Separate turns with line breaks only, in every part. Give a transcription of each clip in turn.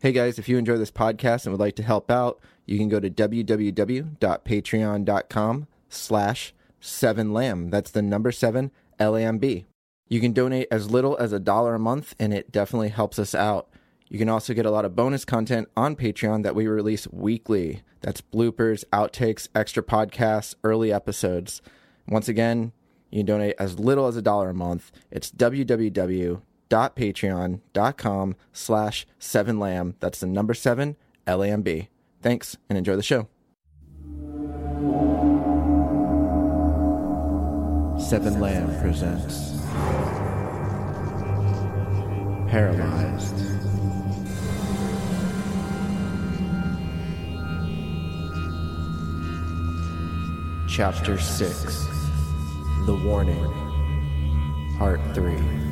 Hey guys, if you enjoy this podcast and would like to help out, you can go to www.patreon.com slash 7lamb. That's the number 7 L-A-M-B. You can donate as little as a dollar a month and it definitely helps us out. You can also get a lot of bonus content on Patreon that we release weekly. That's bloopers, outtakes, extra podcasts, early episodes. Once again, you can donate as little as a dollar a month. It's www.patreon.com slash 7lamb. That's the number 7, L-A-M-B. Thanks, and enjoy the show. Seven Lamb presents Paralyzed. Chapter 6 The Warning Part 3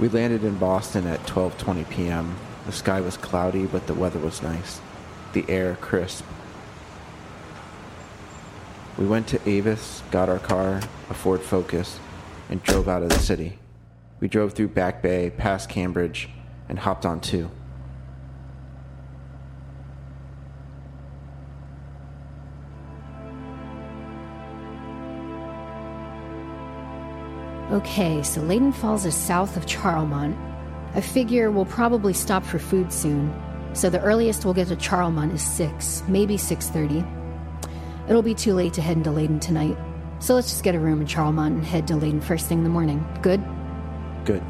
We landed in Boston at 12:20 p.m. The sky was cloudy, but the weather was nice. The air crisp. We went to Avis, got our car, a Ford Focus, and drove out of the city. We drove through Back Bay, past Cambridge, and hopped on 2.
Okay, so Leyden Falls is south of Charlemont. I figure we'll probably stop for food soon. So the earliest we'll get to Charlemont is 6, maybe 6:30. It'll be too late to head into Leyden tonight. So let's just get a room in Charlemont and head to Leyden first thing in the morning. Good?
Good.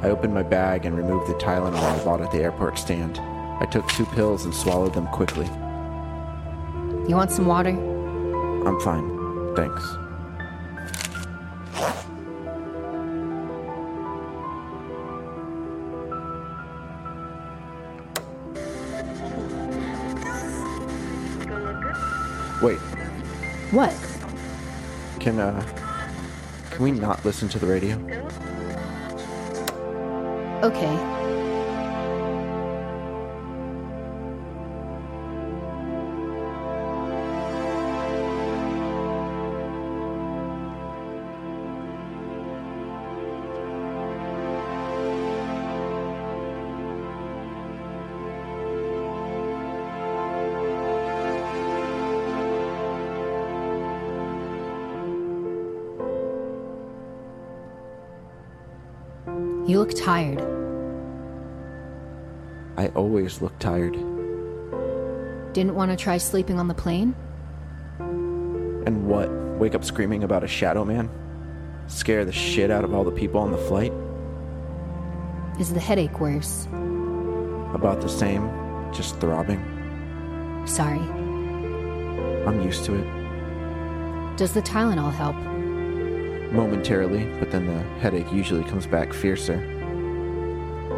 I opened my bag and removed the Tylenol I bought at the airport stand. I took two pills and swallowed them quickly.
You want some water?
I'm fine. Thanks.
What?
can uh can we not listen to the radio?
Okay. You look tired.
I always look tired.
Didn't want to try sleeping on the plane?
And what? Wake up screaming about a shadow man? Scare the shit out of all the people on the flight?
Is the headache worse?
About the same, just throbbing.
Sorry.
I'm used to it.
Does the Tylenol help?
Momentarily, but then the headache usually comes back fiercer.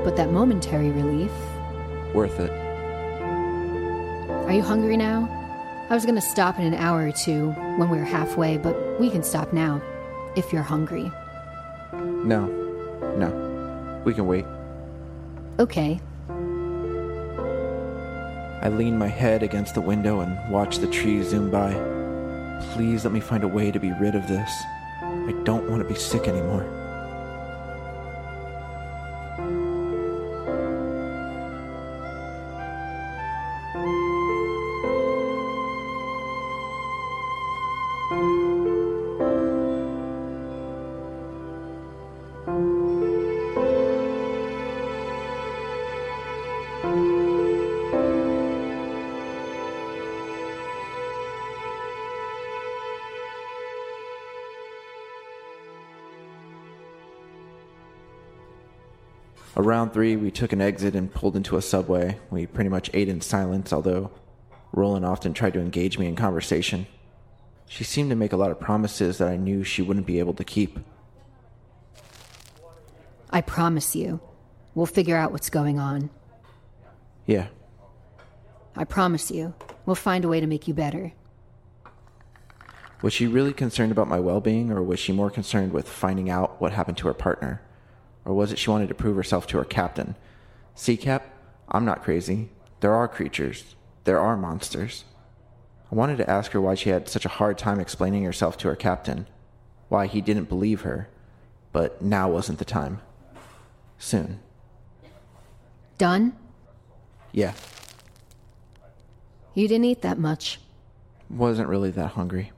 But that momentary relief.
Worth it.
Are you hungry now? I was gonna stop in an hour or two when we were halfway, but we can stop now. If you're hungry.
No. No. We can wait.
Okay.
I lean my head against the window and watch the trees zoom by. Please let me find a way to be rid of this. I don't want to be sick anymore. Around three, we took an exit and pulled into a subway. We pretty much ate in silence, although Roland often tried to engage me in conversation. She seemed to make a lot of promises that I knew she wouldn't be able to keep.
I promise you, we'll figure out what's going on.
Yeah.
I promise you, we'll find a way to make you better.
Was she really concerned about my well being, or was she more concerned with finding out what happened to her partner? Or was it she wanted to prove herself to her captain? See, Cap, I'm not crazy. There are creatures, there are monsters. I wanted to ask her why she had such a hard time explaining herself to her captain, why he didn't believe her, but now wasn't the time. Soon.
Done?
Yeah,
You didn't eat that much.
wasn't really that hungry.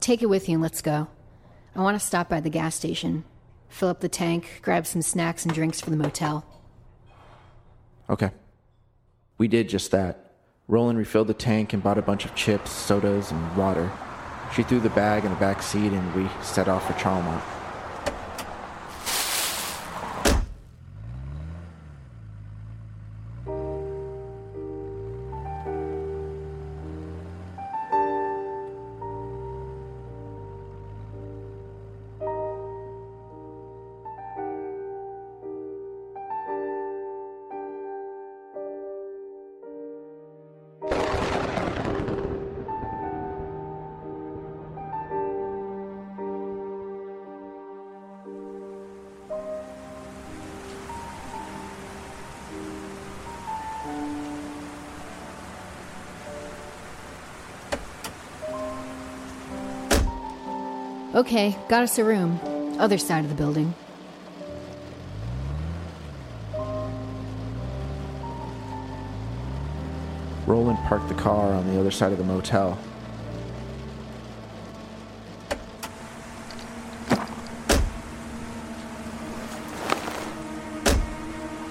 Take it with you and let's go. I want to stop by the gas station, fill up the tank, grab some snacks and drinks for the motel.
Okay. We did just that. Roland refilled the tank and bought a bunch of chips, sodas, and water. She threw the bag in the back seat and we set off for Charlemont.
Okay, got us a room. Other side of the building.
Roland parked the car on the other side of the motel.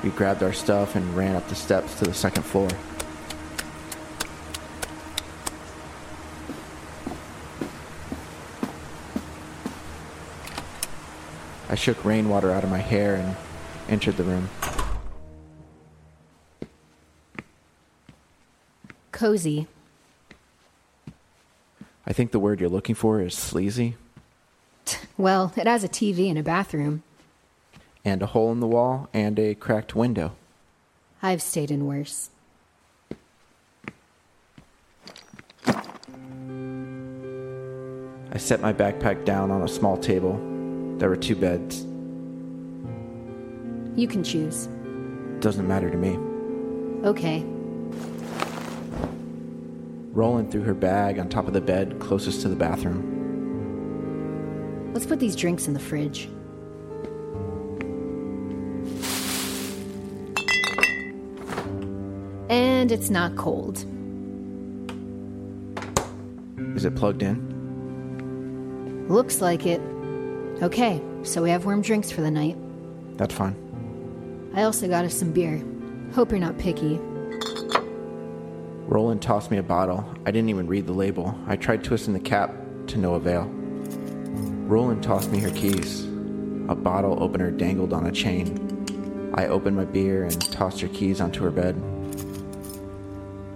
We grabbed our stuff and ran up the steps to the second floor. Shook rainwater out of my hair and entered the room.
Cozy.
I think the word you're looking for is sleazy,
Well, it has a TV and a bathroom.
and a hole in the wall, and a cracked window.
I've stayed in worse.
I set my backpack down on a small table. There were two beds.
You can choose.
Doesn't matter to me.
Okay.
Roland threw her bag on top of the bed closest to the bathroom.
Let's put these drinks in the fridge. And it's not cold.
Is it plugged in?
Looks like it. Okay, so we have warm drinks for the night.
That's fine.
I also got us some beer. Hope you're not picky.
Roland tossed me a bottle. I didn't even read the label. I tried twisting the cap to no avail. Roland tossed me her keys. A bottle opener dangled on a chain. I opened my beer and tossed her keys onto her bed.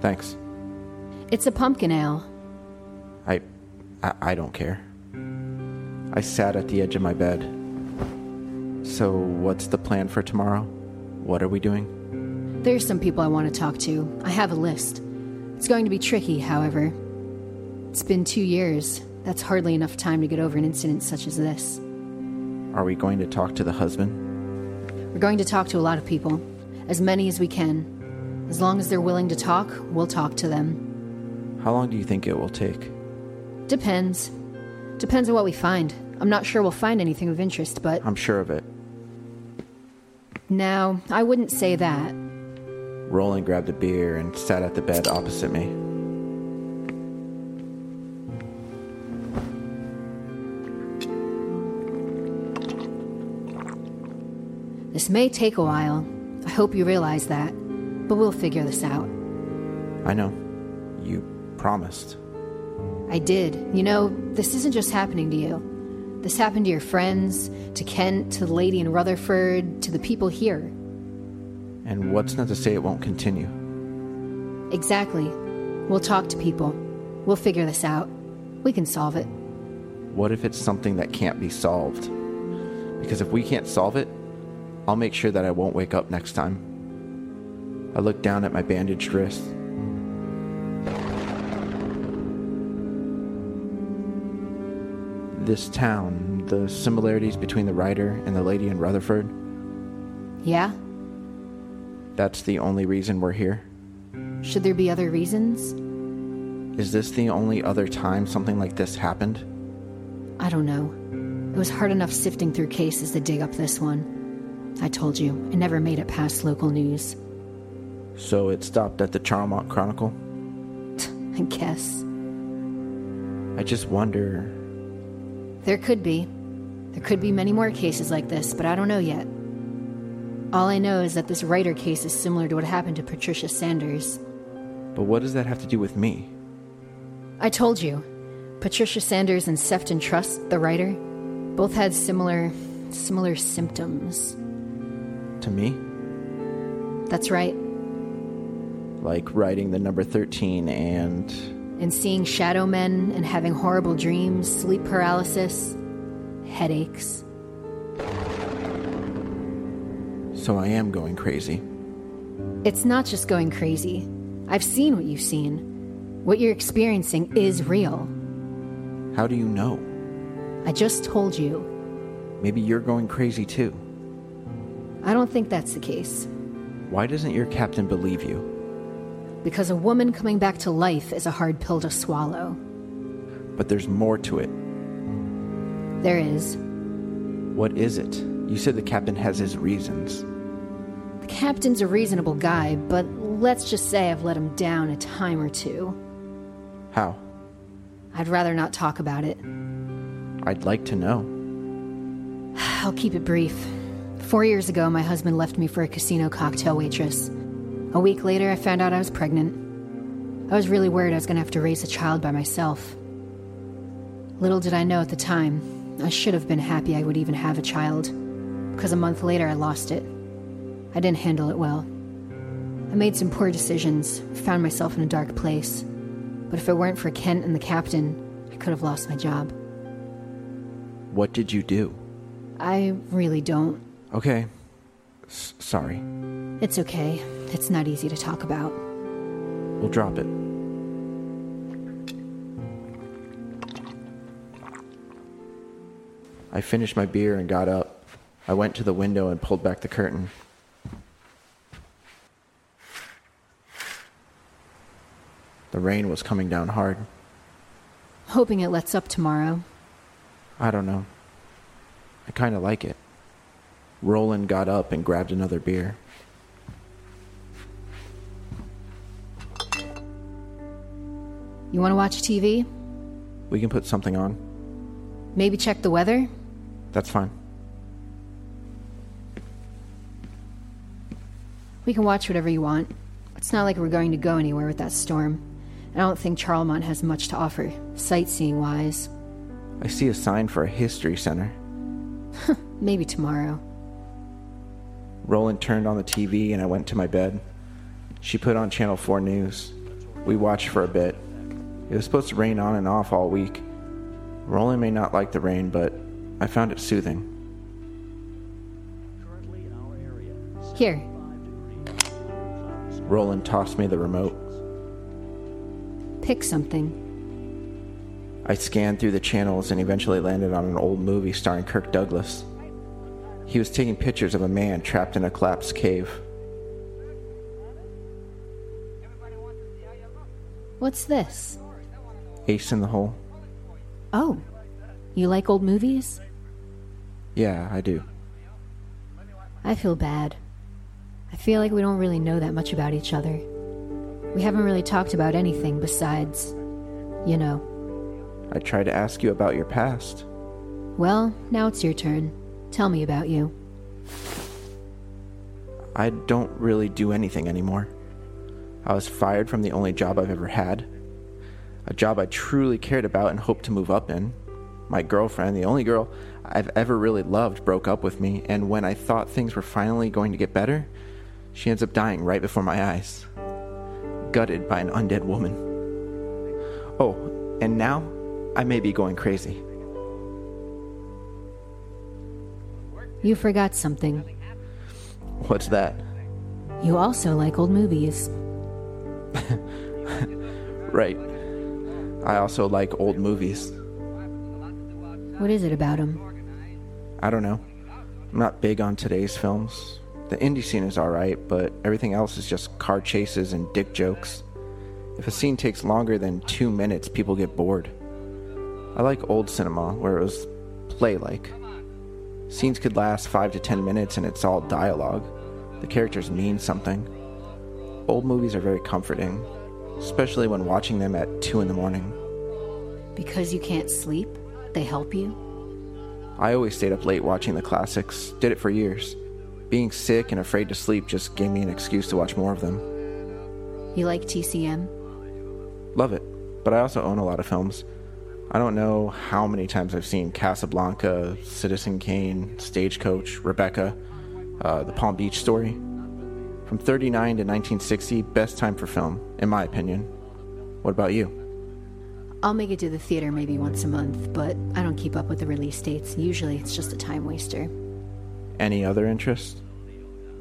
Thanks.
It's a pumpkin ale.
I, I, I don't care. I sat at the edge of my bed. So, what's the plan for tomorrow? What are we doing?
There's some people I want to talk to. I have a list. It's going to be tricky, however. It's been two years. That's hardly enough time to get over an incident such as this.
Are we going to talk to the husband?
We're going to talk to a lot of people, as many as we can. As long as they're willing to talk, we'll talk to them.
How long do you think it will take?
Depends. Depends on what we find. I'm not sure we'll find anything of interest, but
I'm sure of it.
now, I wouldn't say that.
Roland grabbed a beer and sat at the bed opposite me.
This may take a while. I hope you realize that. But we'll figure this out.
I know. You promised.
I did. You know, this isn't just happening to you. This happened to your friends, to Kent, to the lady in Rutherford, to the people here.
And what's not to say it won't continue?
Exactly. We'll talk to people. We'll figure this out. We can solve it.
What if it's something that can't be solved? Because if we can't solve it, I'll make sure that I won't wake up next time. I look down at my bandaged wrist. This town, the similarities between the writer and the lady in Rutherford,
Yeah?
that's the only reason we're here.
Should there be other reasons?
Is this the only other time something like this happened?
I don't know. It was hard enough sifting through cases to dig up this one. I told you, it never made it past local news.
So it stopped at the Charlemont Chronicle?
I guess.
I just wonder.
There could be. There could be many more cases like this, but I don't know yet. All I know is that this writer case is similar to what happened to Patricia Sanders.
But what does that have to do with me?
I told you, Patricia Sanders and Sefton Trust, the writer, both had similar similar symptoms.
To me?
That's right.
Like writing the number 13 and.
And seeing shadow men and having horrible dreams, sleep paralysis, headaches.
So I am going crazy.
It's not just going crazy. I've seen what you've seen. What you're experiencing is real.
How do you know?
I just told you.
Maybe you're going crazy too.
I don't think that's the case.
Why doesn't your captain believe you?
Because a woman coming back to life is a hard pill to swallow.
But there's more to it.
There is.
What is it? You said the captain has his reasons.
The captain's a reasonable guy, but let's just say I've let him down a time or two.
How?
I'd rather not talk about it.
I'd like to know.
I'll keep it brief. Four years ago, my husband left me for a casino cocktail waitress. A week later, I found out I was pregnant. I was really worried I was going to have to raise a child by myself. Little did I know at the time, I should have been happy I would even have a child, because a month later I lost it. I didn't handle it well. I made some poor decisions, found myself in a dark place. But if it weren't for Kent and the captain, I could have lost my job.
What did you do?
I really don't.
Okay. S- sorry.
It's okay. It's not easy to talk about.
We'll drop it. I finished my beer and got up. I went to the window and pulled back the curtain. The rain was coming down hard.
Hoping it lets up tomorrow.
I don't know. I kind of like it. Roland got up and grabbed another beer.
You want to watch TV?
We can put something on.
Maybe check the weather?
That's fine.
We can watch whatever you want. It's not like we're going to go anywhere with that storm. I don't think Charlemont has much to offer, sightseeing wise.
I see a sign for a history center.
Maybe tomorrow.
Roland turned on the TV and I went to my bed. She put on Channel 4 News. We watched for a bit. It was supposed to rain on and off all week. Roland may not like the rain, but I found it soothing.
Here,
Roland tossed me the remote.
pick something.
I scanned through the channels and eventually landed on an old movie starring Kirk Douglas. He was taking pictures of a man trapped in a collapsed cave.
What's this?
Ace in the hole?
Oh, you like old movies?
Yeah, I do.
I feel bad. I feel like we don't really know that much about each other. We haven't really talked about anything besides, you know.
I tried to ask you about your past.
Well, now it's your turn. Tell me about you.
I don't really do anything anymore. I was fired from the only job I've ever had. A job I truly cared about and hoped to move up in. My girlfriend, the only girl I've ever really loved, broke up with me, and when I thought things were finally going to get better, she ends up dying right before my eyes. Gutted by an undead woman. Oh, and now I may be going crazy.
You forgot something.
What's that?
You also like old movies.
Right. I also like old movies.
What is it about them?
I don't know. I'm not big on today's films. The indie scene is alright, but everything else is just car chases and dick jokes. If a scene takes longer than two minutes, people get bored. I like old cinema, where it was play like. Scenes could last five to ten minutes and it's all dialogue. The characters mean something. Old movies are very comforting, especially when watching them at two in the morning.
Because you can't sleep? They help you?
I always stayed up late watching the classics, did it for years. Being sick and afraid to sleep just gave me an excuse to watch more of them.
You like TCM?
Love it, but I also own a lot of films. I don't know how many times I've seen Casablanca, Citizen Kane, Stagecoach, Rebecca, uh, The Palm Beach Story. From 39 to 1960, best time for film, in my opinion. What about you?
I'll make it to the theater maybe once a month, but I don't keep up with the release dates. Usually it's just a time waster.
Any other interest?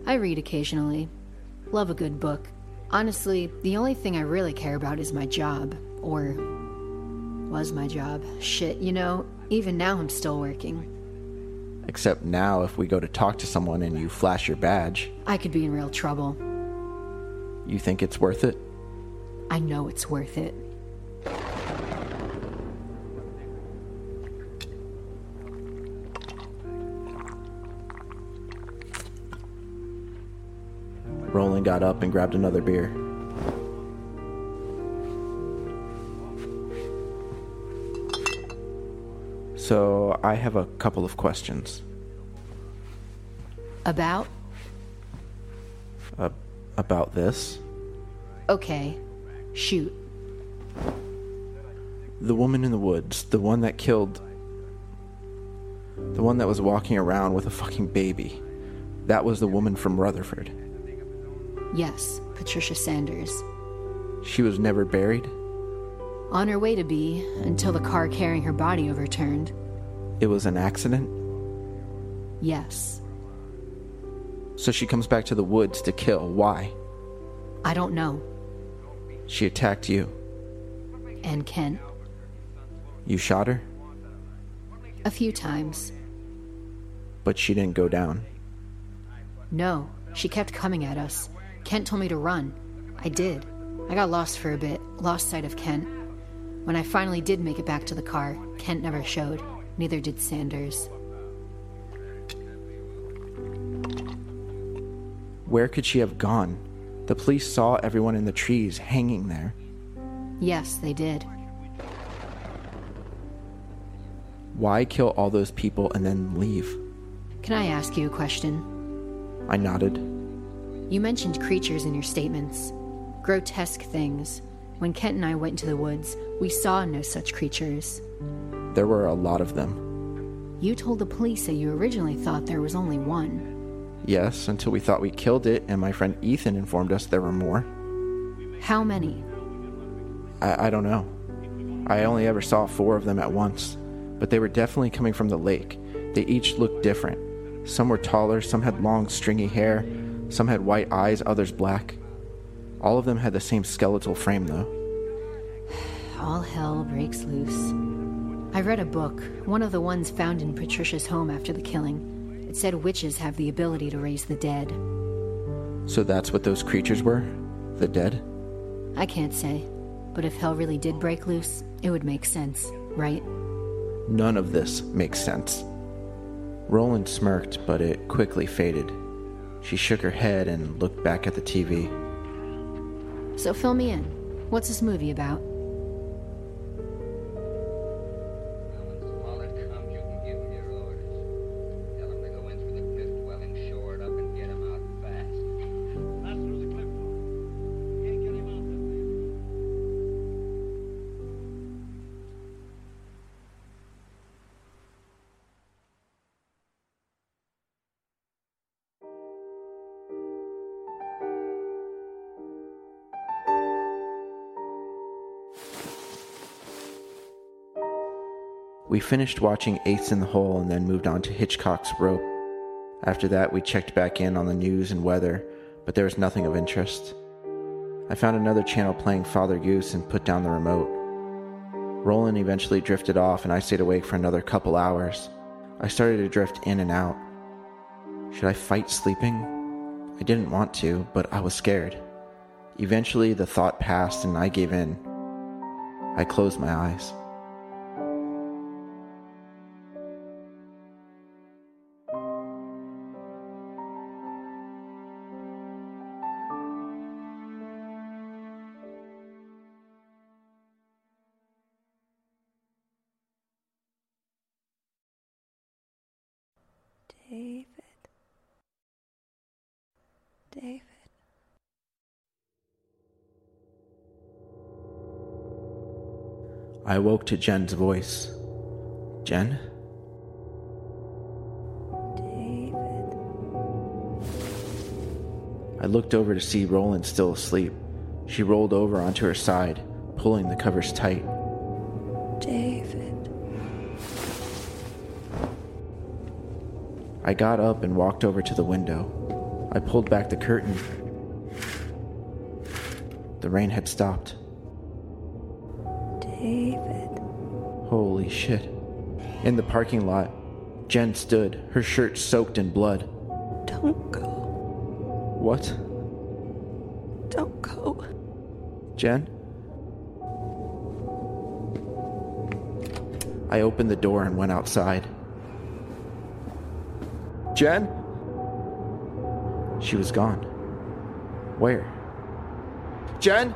I read occasionally. Love a good book. Honestly, the only thing I really care about is my job. Or was my job. Shit, you know, even now I'm still working.
Except now, if we go to talk to someone and you flash your badge,
I could be in real trouble.
you think it's worth it?
I know it's worth it.
Roland got up and grabbed another beer. So, I have a couple of questions.
About?
Uh, about this.
Okay. Shoot.
The woman in the woods, the one that killed. The one that was walking around with a fucking baby. That was the woman from Rutherford.
Yes, Patricia Sanders.
She was never buried.
On her way to be, until the car carrying her body overturned.
It was an accident.
Yes.
So she comes back to the woods to kill. Why?
I don't know.
She attacked you.
And Kent.
You shot her,
A few times.
but she didn't go down.
No, she kept coming at us. Kent told me to run. I did. I got lost for a bit, lost sight of Kent. When I finally did make it back to the car, Kent never showed. Neither did Sanders.
Where could she have gone? The police saw everyone in the trees hanging there.
Yes, they did.
Why kill all those people and then leave?
Can I ask you a question?
I nodded.
You mentioned creatures in your statements. Grotesque things. When Kent and I went into the woods, we saw no such creatures.
There were a lot of them.
You told the police that you originally thought there was only one.
Yes, until we thought we killed it, and my friend Ethan informed us there were more.
How many?
I, I don't know. I only ever saw four of them at once, but they were definitely coming from the lake. They each looked different. Some were taller, some had long, stringy hair, some had white eyes, others black. All of them had the same skeletal frame, though.
All hell breaks loose. I read a book, one of the ones found in Patricia's home after the killing. It said witches have the ability to raise the dead.
So that's what those creatures were? The dead?
I can't say, but if hell really did break loose, it would make sense, right?
None of this makes sense. Roland smirked, but it quickly faded. She shook her head and looked back at the TV.
So fill me in. What's this movie about?
We finished watching Ace in the Hole and then moved on to Hitchcock's Rope. After that, we checked back in on the news and weather, but there was nothing of interest. I found another channel playing Father Goose and put down the remote. Roland eventually drifted off, and I stayed awake for another couple hours. I started to drift in and out. Should I fight sleeping? I didn't want to, but I was scared. Eventually, the thought passed and I gave in. I closed my eyes.
David.
I awoke to Jen's voice. Jen?
David.
I looked over to see Roland still asleep. She rolled over onto her side, pulling the covers tight.
David.
I got up and walked over to the window. I pulled back the curtain. The rain had stopped.
David.
Holy shit. In the parking lot, Jen stood, her shirt soaked in blood.
Don't go.
What?
Don't go.
Jen? I opened the door and went outside. Jen? She was gone. Where? Jen?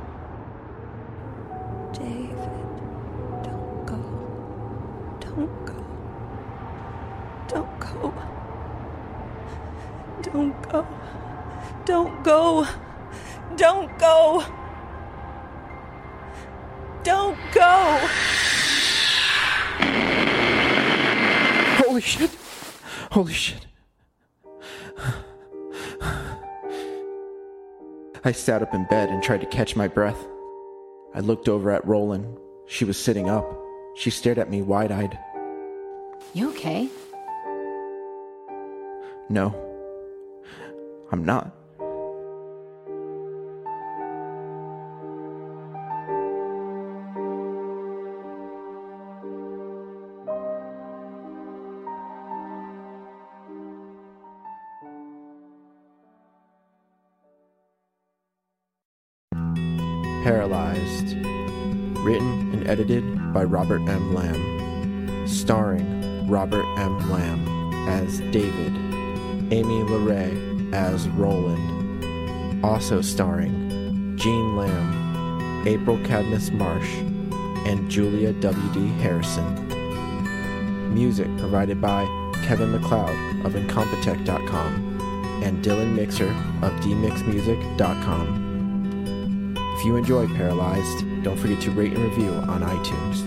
I sat up in bed and tried to catch my breath. I looked over at Roland. She was sitting up. She stared at me wide eyed.
You okay?
No, I'm not. By Robert M. Lamb. Starring Robert M. Lamb as David. Amy LeRae as Roland. Also starring Gene Lamb, April Cadmus Marsh, and Julia W.D. Harrison. Music provided by Kevin MacLeod of Incompetech.com and Dylan Mixer of DMixMusic.com. If you enjoy Paralyzed, don't forget to rate and review on iTunes.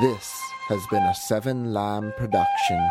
This has been a Seven Lamb production.